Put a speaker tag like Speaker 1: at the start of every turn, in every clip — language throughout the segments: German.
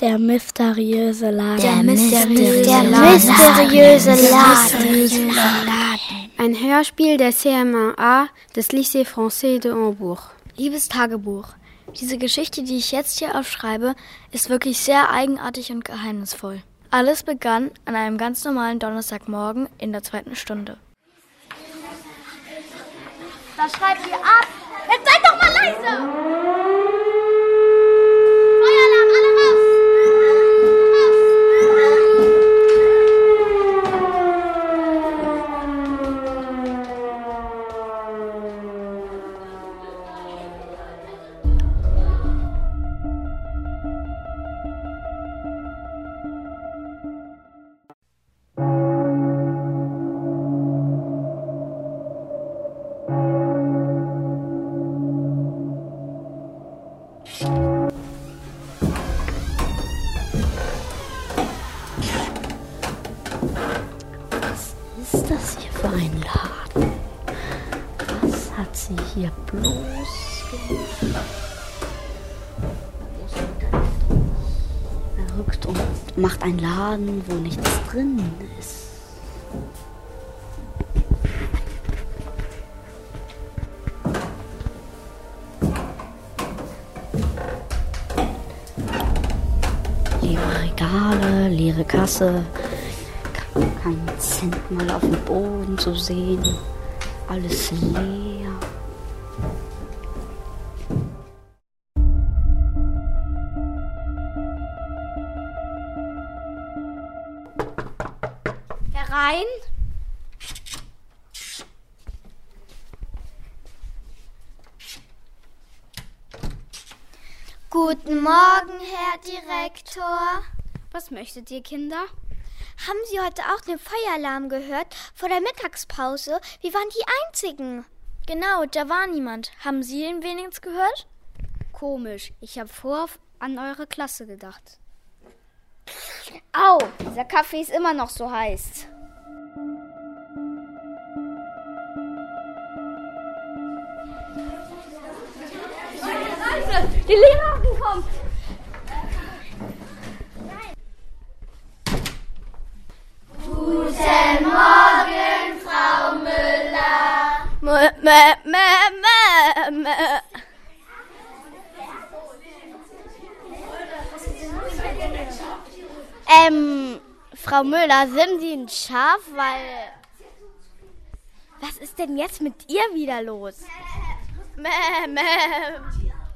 Speaker 1: Der mysteriöse Laden.
Speaker 2: Der
Speaker 1: mysteriöse,
Speaker 2: der
Speaker 1: mysteriöse
Speaker 2: Laden.
Speaker 3: Ein Hörspiel der CMA des Lycée Français de Hambourg.
Speaker 1: Liebes Tagebuch, diese Geschichte, die ich jetzt hier aufschreibe, ist wirklich sehr eigenartig und geheimnisvoll. Alles begann an einem ganz normalen Donnerstagmorgen in der zweiten Stunde.
Speaker 4: Was schreibt ihr ab? Jetzt seid doch mal leise!
Speaker 2: Verrückt und macht einen Laden, wo nichts drin ist. Leere Regale, leere Kasse, kein Cent mal auf dem Boden zu sehen. Alles leer.
Speaker 4: Guten Morgen, Herr Direktor.
Speaker 3: Was möchtet ihr, Kinder?
Speaker 4: Haben Sie heute auch den Feueralarm gehört vor der Mittagspause? Wir waren die Einzigen.
Speaker 1: Genau, da war niemand. Haben Sie ihn wenigstens gehört?
Speaker 3: Komisch. Ich habe vor an eure Klasse gedacht.
Speaker 4: Au, dieser Kaffee ist immer noch so heiß.
Speaker 3: Die Lehrerin kommt!
Speaker 1: Mö, mö, mö, mö, mö. Ähm, Frau Müller, sind Sie ein Schaf? Weil. Was ist denn jetzt mit ihr wieder los? Mö, mö.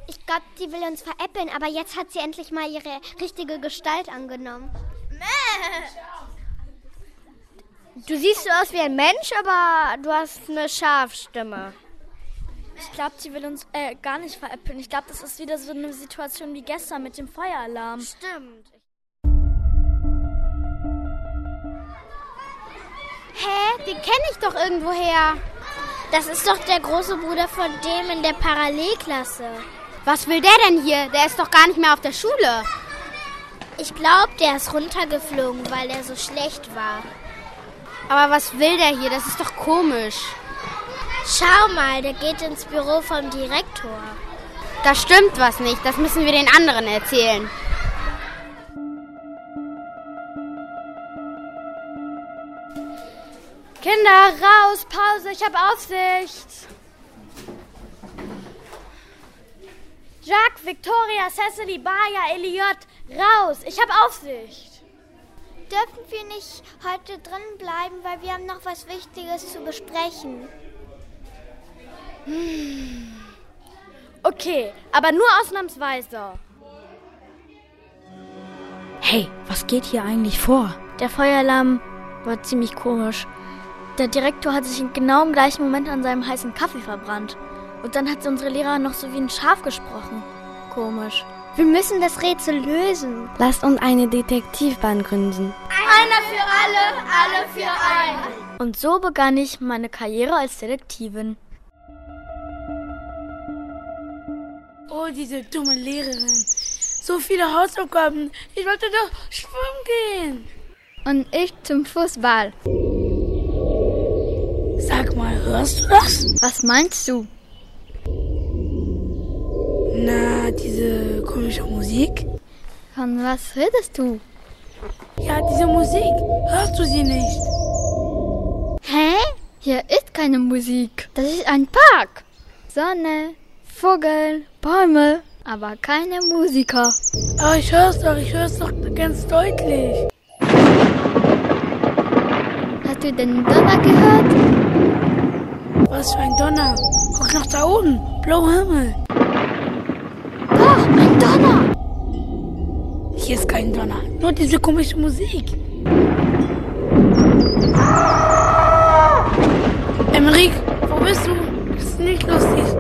Speaker 4: Ich glaube, sie will uns veräppeln, aber jetzt hat sie endlich mal ihre richtige Gestalt angenommen.
Speaker 1: Du siehst so aus wie ein Mensch, aber du hast eine Schafstimme. Ich glaube, sie will uns äh, gar nicht veräppeln. Ich glaube, das ist wieder so eine Situation wie gestern mit dem Feueralarm.
Speaker 4: Stimmt.
Speaker 3: Hä? Den kenne ich doch irgendwoher.
Speaker 4: Das ist doch der große Bruder von dem in der Parallelklasse.
Speaker 3: Was will der denn hier? Der ist doch gar nicht mehr auf der Schule.
Speaker 4: Ich glaube, der ist runtergeflogen, weil er so schlecht war.
Speaker 3: Aber was will der hier? Das ist doch komisch.
Speaker 4: Schau mal, der geht ins Büro vom Direktor.
Speaker 3: Da stimmt was nicht. Das müssen wir den anderen erzählen.
Speaker 1: Kinder, raus, Pause, ich habe Aufsicht. Jacques, Victoria, Cecily, Baya, Eliot, raus, ich habe Aufsicht.
Speaker 4: Dürfen wir nicht heute drin bleiben, weil wir haben noch was Wichtiges zu besprechen.
Speaker 1: Okay, aber nur ausnahmsweise.
Speaker 2: Hey, was geht hier eigentlich vor?
Speaker 1: Der Feueralarm war ziemlich komisch. Der Direktor hat sich genau im gleichen Moment an seinem heißen Kaffee verbrannt. Und dann hat unsere Lehrerin noch so wie ein Schaf gesprochen. Komisch.
Speaker 4: Wir müssen das Rätsel lösen.
Speaker 2: Lasst uns eine Detektivbahn gründen.
Speaker 4: Einer für alle, alle für einen.
Speaker 1: Und so begann ich meine Karriere als Detektivin.
Speaker 5: Oh, diese dumme Lehrerin. So viele Hausaufgaben. Ich wollte doch schwimmen gehen.
Speaker 3: Und ich zum Fußball.
Speaker 5: Sag mal, hörst du das?
Speaker 3: Was meinst du?
Speaker 5: Na, diese komische Musik.
Speaker 4: Von was redest du?
Speaker 5: Ja, diese Musik. Hörst du sie nicht?
Speaker 4: Hä? Hier ist keine Musik. Das ist ein Park. Sonne, Vogel, Bäume, aber keine Musiker.
Speaker 5: Aber ich hör's doch, ich hör's doch ganz deutlich.
Speaker 4: Hast du den Donner gehört?
Speaker 5: Was für ein Donner. Guck nach da oben. Blauer Himmel. Hier ist kein Donner. Nur diese komische Musik. Emmerich, wo bist du? Das ist nicht lustig.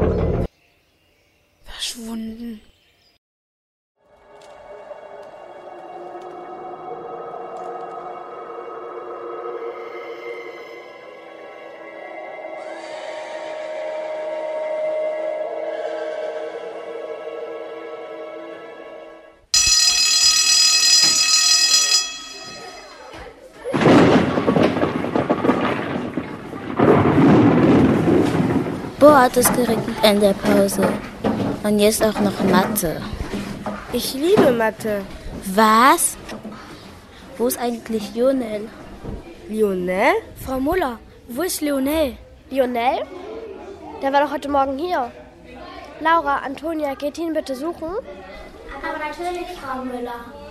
Speaker 2: Hat es geregnet in der Pause. Und jetzt auch noch Mathe.
Speaker 6: Ich liebe Mathe.
Speaker 2: Was? Wo ist eigentlich Lionel?
Speaker 6: Lionel?
Speaker 1: Frau Muller, wo ist Lionel?
Speaker 6: Lionel? Der war doch heute Morgen hier. Laura, Antonia, geht ihn bitte suchen?
Speaker 4: Aber natürlich, Frau Müller.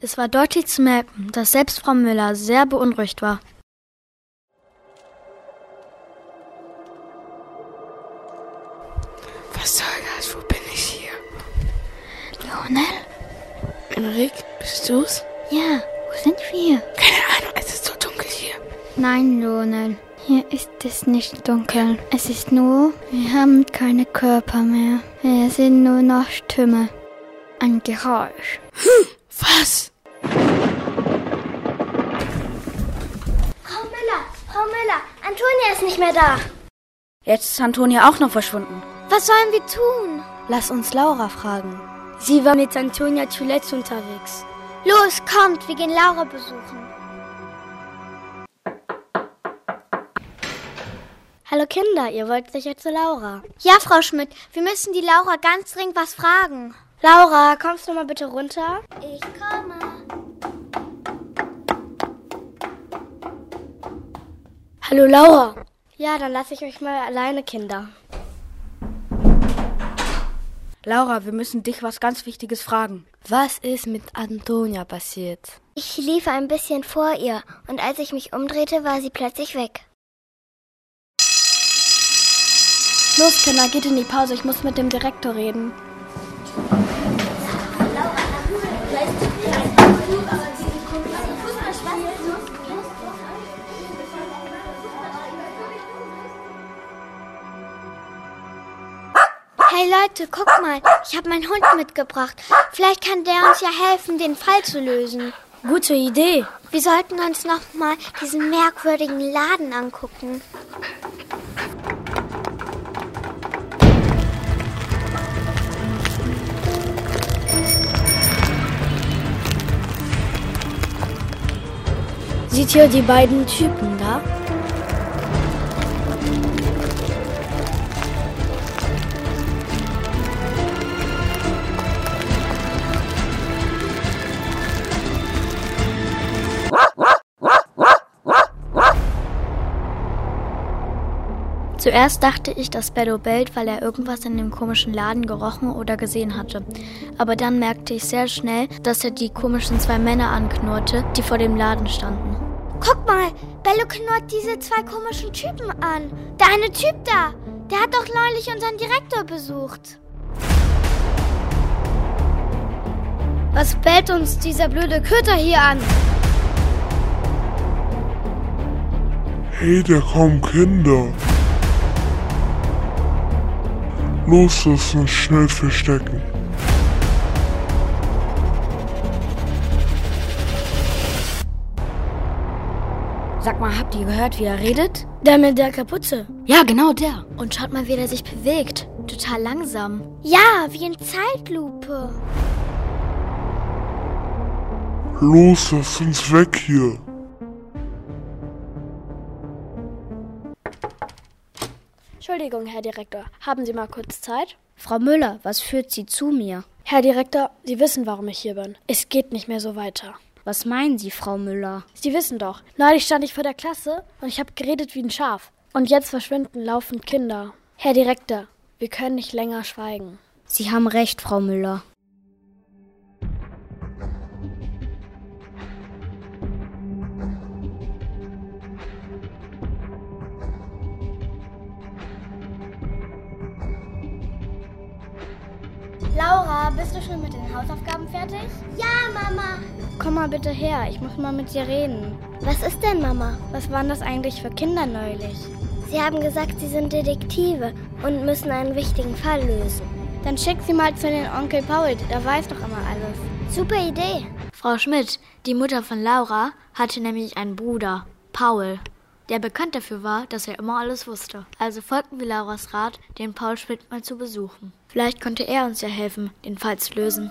Speaker 1: Es war deutlich zu merken, dass selbst Frau Müller sehr beunruhigt war.
Speaker 5: Was soll das? Wo bin ich hier?
Speaker 1: Lionel?
Speaker 5: Emmerich, bist du's?
Speaker 1: Ja, wo sind wir?
Speaker 5: Keine Ahnung, es ist so dunkel hier.
Speaker 1: Nein, Lionel. Hier ist es nicht dunkel. Es ist nur, wir haben keine Körper mehr. Wir sind nur noch Stimme. Ein Geräusch.
Speaker 5: Was?
Speaker 4: Frau Müller, Frau Müller, Antonia ist nicht mehr da.
Speaker 1: Jetzt ist Antonia auch noch verschwunden.
Speaker 4: Was sollen wir tun?
Speaker 1: Lass uns Laura fragen. Sie war mit Antonia zuletzt unterwegs.
Speaker 4: Los, kommt, wir gehen Laura besuchen.
Speaker 6: Hallo Kinder, ihr wollt sicher zu Laura.
Speaker 4: Ja, Frau Schmidt, wir müssen die Laura ganz dringend was fragen.
Speaker 6: Laura, kommst du mal bitte runter?
Speaker 4: Ich komme.
Speaker 1: Hallo Laura.
Speaker 6: Ja, dann lasse ich euch mal alleine, Kinder.
Speaker 1: Laura, wir müssen dich was ganz Wichtiges fragen. Was ist mit Antonia passiert?
Speaker 4: Ich lief ein bisschen vor ihr und als ich mich umdrehte, war sie plötzlich weg.
Speaker 6: Los, Kinder, geht in die Pause. Ich muss mit dem Direktor reden.
Speaker 4: Hey Leute, guck mal, ich habe meinen Hund mitgebracht. Vielleicht kann der uns ja helfen, den Fall zu lösen.
Speaker 1: Gute Idee.
Speaker 4: Wir sollten uns noch mal diesen merkwürdigen Laden angucken.
Speaker 1: Seht ihr die beiden Typen da? Zuerst dachte ich, dass Bello bellt, weil er irgendwas in dem komischen Laden gerochen oder gesehen hatte. Aber dann merkte ich sehr schnell, dass er die komischen zwei Männer anknurrte, die vor dem Laden standen.
Speaker 4: Guck mal, Bello knurrt diese zwei komischen Typen an. Der eine Typ da, der hat doch neulich unseren Direktor besucht.
Speaker 6: Was bellt uns dieser blöde Köter hier an?
Speaker 7: Hey, da kommen Kinder. Los, lass uns schnell verstecken.
Speaker 1: Sag mal, habt ihr gehört, wie er redet?
Speaker 6: Der mit der Kapuze.
Speaker 1: Ja, genau der. Und schaut mal, wie er sich bewegt. Total langsam.
Speaker 4: Ja, wie in Zeitlupe.
Speaker 7: Los, lass uns weg hier.
Speaker 8: Entschuldigung, Herr Direktor. Haben Sie mal kurz Zeit?
Speaker 2: Frau Müller, was führt Sie zu mir?
Speaker 8: Herr Direktor, Sie wissen, warum ich hier bin. Es geht nicht mehr so weiter.
Speaker 2: Was meinen Sie, Frau Müller?
Speaker 8: Sie wissen doch, neulich stand ich vor der Klasse und ich habe geredet wie ein Schaf. Und jetzt verschwinden laufend Kinder. Herr Direktor, wir können nicht länger schweigen.
Speaker 2: Sie haben recht, Frau Müller.
Speaker 6: Laura, bist du schon mit den Hausaufgaben fertig?
Speaker 9: Ja, Mama.
Speaker 6: Komm mal bitte her, ich muss mal mit dir reden.
Speaker 9: Was ist denn, Mama?
Speaker 6: Was waren das eigentlich für Kinder neulich?
Speaker 9: Sie haben gesagt, sie sind Detektive und müssen einen wichtigen Fall lösen.
Speaker 6: Dann schick sie mal zu den Onkel Paul, der weiß doch immer alles.
Speaker 9: Super Idee.
Speaker 1: Frau Schmidt, die Mutter von Laura, hatte nämlich einen Bruder, Paul, der bekannt dafür war, dass er immer alles wusste. Also folgten wir Lauras Rat, den Paul Schmidt mal zu besuchen. Vielleicht konnte er uns ja helfen, den Fall zu lösen.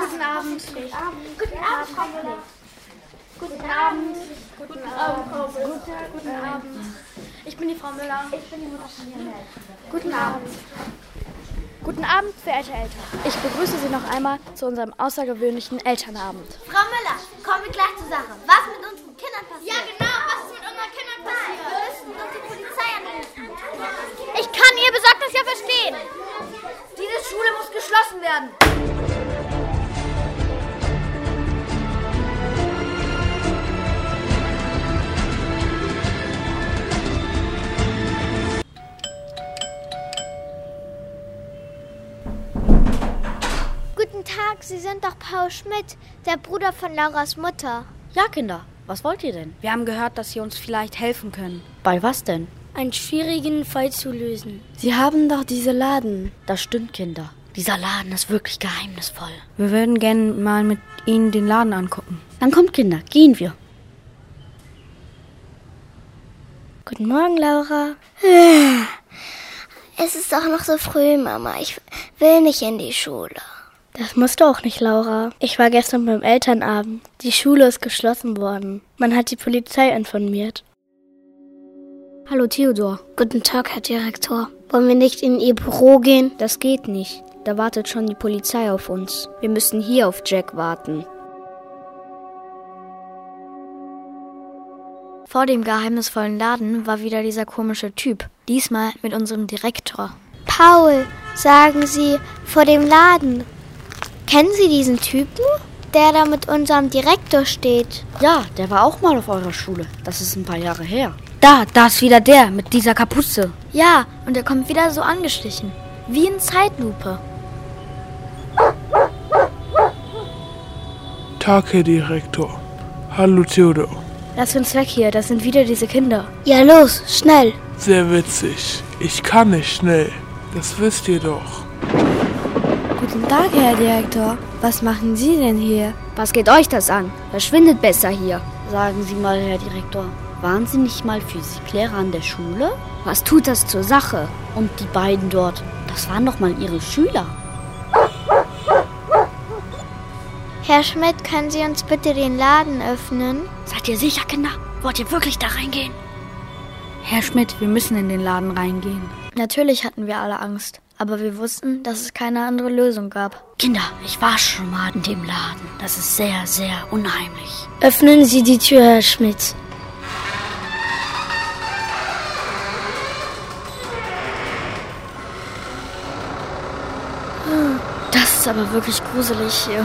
Speaker 6: Guten Abend. Guten Abend, Frau Müller. Guten Abend. Guten Abend, Frau Müller. Guten Abend.
Speaker 8: Ich bin die Frau Müller.
Speaker 6: Ich bin die Mutter von.
Speaker 8: Guten Abend. Guten Abend, verehrte Eltern. Ich begrüße Sie noch einmal zu unserem außergewöhnlichen Elternabend.
Speaker 9: Frau Müller, kommen wir gleich zur Sache. Was mit unseren Kindern passiert?
Speaker 6: Ja, genau. Was ist mit unseren Kindern passiert?
Speaker 9: Wir müssen doch die Polizei anrufen.
Speaker 6: Ich kann Ihr Besorgnis ja verstehen.
Speaker 9: Diese Schule muss geschlossen werden.
Speaker 4: Tag, Sie sind doch Paul Schmidt, der Bruder von Lauras Mutter.
Speaker 2: Ja, Kinder, was wollt ihr denn?
Speaker 10: Wir haben gehört, dass Sie uns vielleicht helfen können.
Speaker 2: Bei was denn?
Speaker 5: Einen schwierigen Fall zu lösen.
Speaker 10: Sie haben doch diese Laden.
Speaker 2: Das stimmt, Kinder. Dieser Laden ist wirklich geheimnisvoll.
Speaker 10: Wir würden gerne mal mit Ihnen den Laden angucken.
Speaker 2: Dann kommt, Kinder, gehen wir.
Speaker 9: Guten Morgen, Laura. Es ist doch noch so früh, Mama. Ich will nicht in die Schule.
Speaker 5: Das musst du auch nicht, Laura. Ich war gestern beim Elternabend. Die Schule ist geschlossen worden. Man hat die Polizei informiert.
Speaker 2: Hallo, Theodor.
Speaker 9: Guten Tag, Herr Direktor. Wollen wir nicht in Ihr Büro gehen?
Speaker 2: Das geht nicht. Da wartet schon die Polizei auf uns. Wir müssen hier auf Jack warten.
Speaker 1: Vor dem geheimnisvollen Laden war wieder dieser komische Typ, diesmal mit unserem Direktor.
Speaker 4: Paul, sagen Sie, vor dem Laden. Kennen Sie diesen Typen, der da mit unserem Direktor steht?
Speaker 2: Ja, der war auch mal auf eurer Schule. Das ist ein paar Jahre her.
Speaker 10: Da, da ist wieder der mit dieser Kapuze.
Speaker 1: Ja, und er kommt wieder so angeschlichen. Wie in Zeitlupe.
Speaker 7: Tag, Herr Direktor. Hallo, Theodor.
Speaker 8: Lass uns weg hier, das sind wieder diese Kinder.
Speaker 9: Ja, los, schnell.
Speaker 7: Sehr witzig. Ich kann nicht schnell. Das wisst ihr doch.
Speaker 10: Guten Tag, Herr Direktor. Was machen Sie denn hier?
Speaker 2: Was geht euch das an? Verschwindet besser hier. Sagen Sie mal, Herr Direktor, waren Sie nicht mal Physiklehrer an der Schule? Was tut das zur Sache? Und die beiden dort, das waren doch mal Ihre Schüler.
Speaker 4: Herr Schmidt, können Sie uns bitte den Laden öffnen?
Speaker 2: Seid ihr sicher, Kinder? Wollt ihr wirklich da reingehen?
Speaker 10: Herr Schmidt, wir müssen in den Laden reingehen.
Speaker 1: Natürlich hatten wir alle Angst, aber wir wussten, dass es keine andere Lösung gab.
Speaker 2: Kinder, ich war schon mal in dem Laden. Das ist sehr, sehr unheimlich.
Speaker 5: Öffnen Sie die Tür, Herr Schmidt.
Speaker 1: Das ist aber wirklich gruselig hier.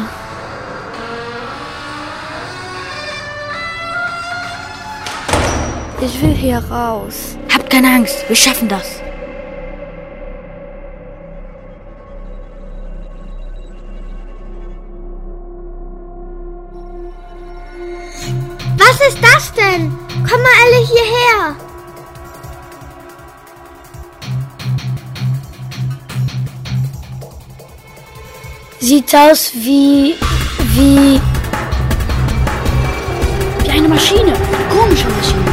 Speaker 10: Ich will hier raus.
Speaker 2: Habt keine Angst, wir schaffen das.
Speaker 5: Sieht aus wie. wie.
Speaker 2: Wie eine Maschine. Eine komische Maschine.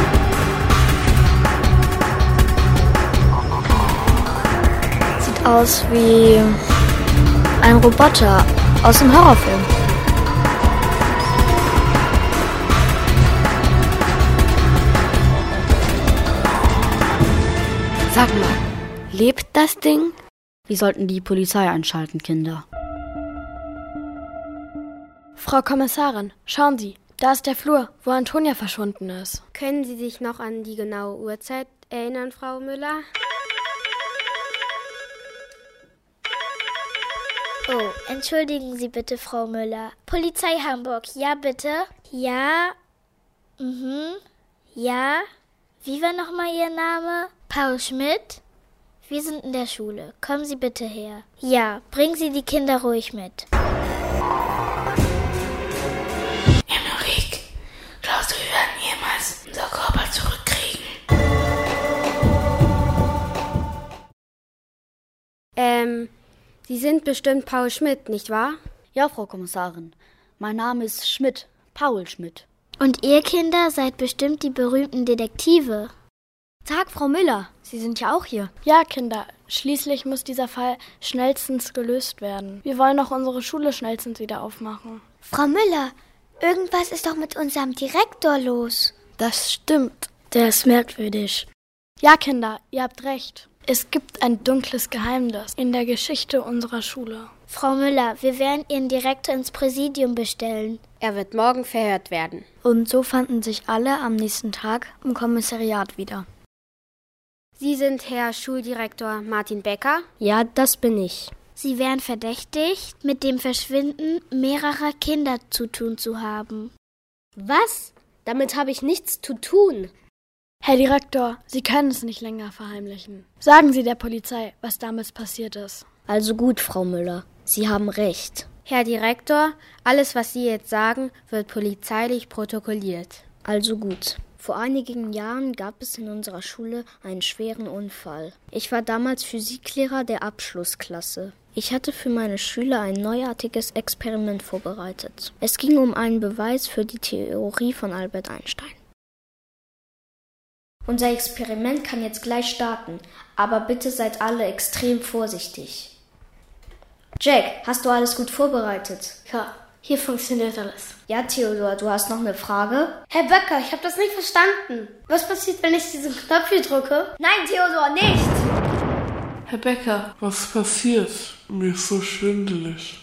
Speaker 1: Sieht aus wie ein Roboter. aus dem Horrorfilm.
Speaker 2: Sag mal, lebt das Ding? Wir sollten die Polizei einschalten, Kinder.
Speaker 8: Frau Kommissarin, schauen Sie, da ist der Flur, wo Antonia verschwunden ist.
Speaker 3: Können Sie sich noch an die genaue Uhrzeit erinnern, Frau Müller?
Speaker 9: Oh, entschuldigen Sie bitte, Frau Müller. Polizei Hamburg, ja bitte? Ja. Mhm. Ja. Wie war nochmal Ihr Name? Paul Schmidt? Wir sind in der Schule. Kommen Sie bitte her. Ja, bringen Sie die Kinder ruhig mit.
Speaker 3: Ähm, Sie sind bestimmt Paul Schmidt, nicht wahr?
Speaker 2: Ja, Frau Kommissarin. Mein Name ist Schmidt, Paul Schmidt.
Speaker 9: Und ihr Kinder seid bestimmt die berühmten Detektive.
Speaker 1: Tag, Frau Müller. Sie sind ja auch hier.
Speaker 8: Ja, Kinder. Schließlich muss dieser Fall schnellstens gelöst werden. Wir wollen auch unsere Schule schnellstens wieder aufmachen.
Speaker 9: Frau Müller, irgendwas ist doch mit unserem Direktor los.
Speaker 8: Das stimmt. Der ist merkwürdig. Ja, Kinder, ihr habt recht. Es gibt ein dunkles Geheimnis in der Geschichte unserer Schule.
Speaker 9: Frau Müller, wir werden Ihren Direktor ins Präsidium bestellen.
Speaker 3: Er wird morgen verhört werden.
Speaker 1: Und so fanden sich alle am nächsten Tag im Kommissariat wieder.
Speaker 3: Sie sind Herr Schuldirektor Martin Becker?
Speaker 11: Ja, das bin ich.
Speaker 9: Sie werden verdächtigt, mit dem Verschwinden mehrerer Kinder zu tun zu haben.
Speaker 11: Was? Damit habe ich nichts zu tun.
Speaker 8: Herr Direktor, Sie können es nicht länger verheimlichen. Sagen Sie der Polizei, was damals passiert ist.
Speaker 11: Also gut, Frau Müller. Sie haben recht.
Speaker 3: Herr Direktor, alles, was Sie jetzt sagen, wird polizeilich protokolliert.
Speaker 11: Also gut. Vor einigen Jahren gab es in unserer Schule einen schweren Unfall. Ich war damals Physiklehrer der Abschlussklasse. Ich hatte für meine Schüler ein neuartiges Experiment vorbereitet. Es ging um einen Beweis für die Theorie von Albert Einstein. Unser Experiment kann jetzt gleich starten, aber bitte seid alle extrem vorsichtig. Jack, hast du alles gut vorbereitet?
Speaker 5: Ja, hier funktioniert alles.
Speaker 11: Ja, Theodor, du hast noch eine Frage?
Speaker 5: Herr Becker, ich habe das nicht verstanden. Was passiert, wenn ich diesen Knopf hier drücke?
Speaker 11: Nein, Theodor, nicht!
Speaker 7: Herr Becker, was passiert? Mir ist so schwindelig.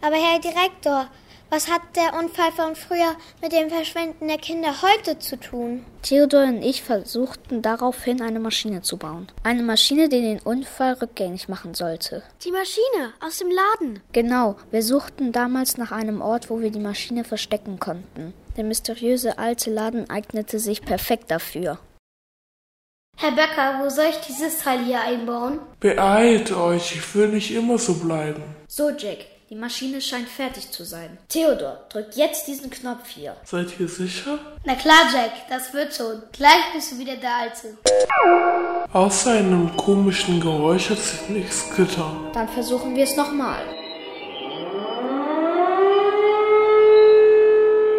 Speaker 9: Aber Herr Direktor, was hat der Unfall von früher mit dem Verschwinden der Kinder heute zu tun?
Speaker 11: Theodor und ich versuchten daraufhin eine Maschine zu bauen. Eine Maschine, die den Unfall rückgängig machen sollte.
Speaker 1: Die Maschine aus dem Laden.
Speaker 11: Genau, wir suchten damals nach einem Ort, wo wir die Maschine verstecken konnten. Der mysteriöse alte Laden eignete sich perfekt dafür.
Speaker 5: Herr Becker, wo soll ich dieses Teil hier einbauen?
Speaker 7: Beeilt euch, ich will nicht immer so bleiben.
Speaker 11: So, Jack, die Maschine scheint fertig zu sein. Theodor, drück jetzt diesen Knopf hier.
Speaker 7: Seid ihr sicher?
Speaker 5: Na klar, Jack, das wird schon. Gleich bist du wieder der Alte.
Speaker 7: Außer einem komischen Geräusch hat sich nichts getan.
Speaker 11: Dann versuchen wir es nochmal.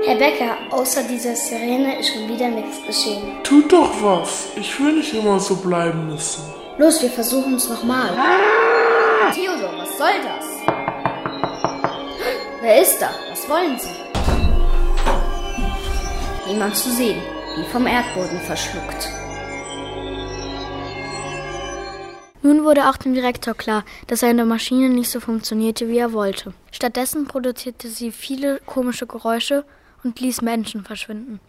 Speaker 5: Herr Becker, außer dieser Sirene ist schon wieder nichts geschehen.
Speaker 7: Tut doch was. Ich will nicht immer so bleiben müssen.
Speaker 11: Los, wir versuchen es nochmal. Theodor, was soll das? Wer ist da? Was wollen Sie? Niemand zu sehen, wie vom Erdboden verschluckt.
Speaker 1: Nun wurde auch dem Direktor klar, dass seine Maschine nicht so funktionierte, wie er wollte. Stattdessen produzierte sie viele komische Geräusche und ließ Menschen verschwinden.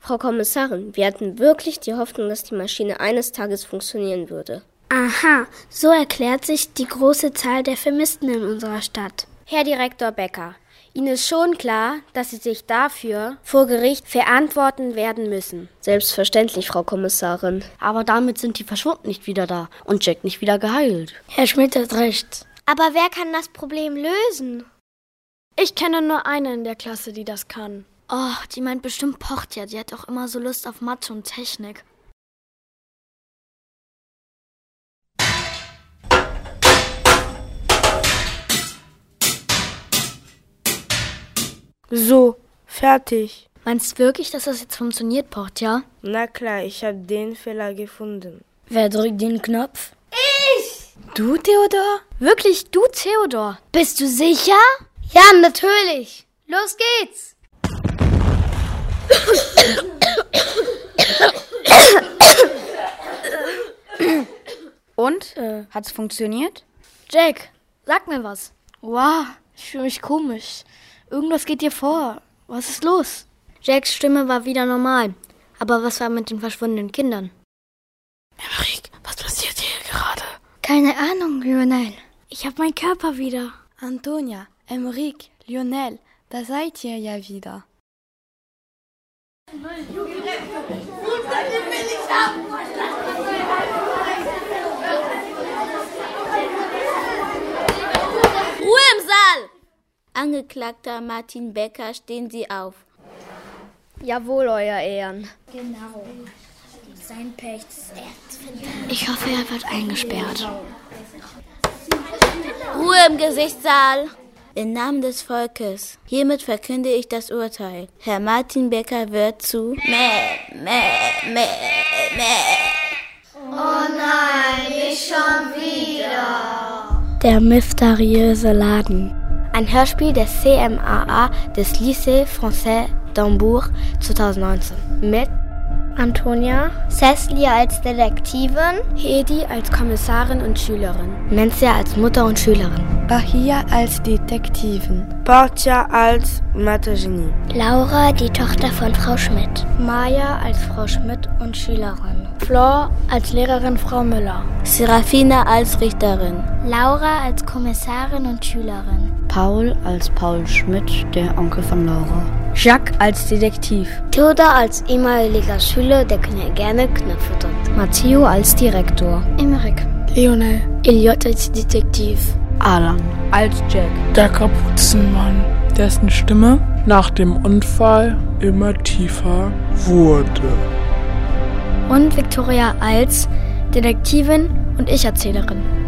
Speaker 11: Frau Kommissarin, wir hatten wirklich die Hoffnung, dass die Maschine eines Tages funktionieren würde.
Speaker 9: Aha, so erklärt sich die große Zahl der Vermissten in unserer Stadt.
Speaker 3: Herr Direktor Becker, Ihnen ist schon klar, dass Sie sich dafür vor Gericht verantworten werden müssen.
Speaker 11: Selbstverständlich, Frau Kommissarin. Aber damit sind die Verschwunden nicht wieder da und Jack nicht wieder geheilt.
Speaker 5: Herr Schmidt hat recht.
Speaker 9: Aber wer kann das Problem lösen?
Speaker 8: Ich kenne nur eine in der Klasse, die das kann.
Speaker 1: Oh, die meint bestimmt Portia. Die hat auch immer so Lust auf Mathe und Technik.
Speaker 12: So, fertig.
Speaker 1: Meinst du wirklich, dass das jetzt funktioniert, Portia?
Speaker 12: Na klar, ich habe den Fehler gefunden.
Speaker 11: Wer drückt den Knopf?
Speaker 5: Ich!
Speaker 1: Du, Theodor? Wirklich, du, Theodor?
Speaker 6: Bist du sicher?
Speaker 9: Ja, natürlich. Los geht's.
Speaker 13: Und? Äh, hat's funktioniert?
Speaker 1: Jack, sag mir was.
Speaker 10: Wow, ich fühle mich komisch. Irgendwas geht dir vor. Was ist los?
Speaker 14: Jacks Stimme war wieder normal. Aber was war mit den verschwundenen Kindern?
Speaker 5: Emmerich, was passiert hier gerade?
Speaker 10: Keine Ahnung, Lionel.
Speaker 1: Ich hab meinen Körper wieder.
Speaker 10: Antonia, Emmerich, Lionel, da seid ihr ja wieder.
Speaker 15: Ruhe im Saal! Angeklagter Martin Becker, stehen Sie auf.
Speaker 6: Jawohl, Euer Ehren.
Speaker 9: Genau. Sein Pech ist.
Speaker 14: Ich hoffe, er wird eingesperrt.
Speaker 15: Ruhe im Gerichtssaal! Im Namen des Volkes. Hiermit verkünde ich das Urteil. Herr Martin Becker wird zu Mäh, Mäh, Mäh, Mäh.
Speaker 9: Oh nein, nicht schon wieder.
Speaker 6: Der mysteriöse Laden. Ein Hörspiel des CMAA des Lycée Français d'Hambourg 2019. Mit Antonia,
Speaker 9: Cecily als Detektivin,
Speaker 6: Hedi als Kommissarin und Schülerin, Mencia als Mutter und Schülerin,
Speaker 12: Bahia als Detektivin, Portia als Mathe-Genie,
Speaker 9: Laura, die Tochter von Frau Schmidt,
Speaker 6: Maya als Frau Schmidt und Schülerin, Flor als Lehrerin Frau Müller,
Speaker 15: Serafina als Richterin,
Speaker 9: Laura als Kommissarin und Schülerin,
Speaker 2: Paul als Paul Schmidt, der Onkel von Laura.
Speaker 6: Jacques als Detektiv,
Speaker 2: Theodor als ehemaliger Schüler, der gerne Knöpfe drückt.
Speaker 6: Matteo als Direktor,
Speaker 1: Emmerich,
Speaker 7: Lionel,
Speaker 1: Elliot als Detektiv,
Speaker 2: Alan
Speaker 13: als Jack.
Speaker 7: Der Kapuzenmann, dessen Stimme nach dem Unfall immer tiefer wurde.
Speaker 1: und Victoria als Detektivin und Ich-Erzählerin.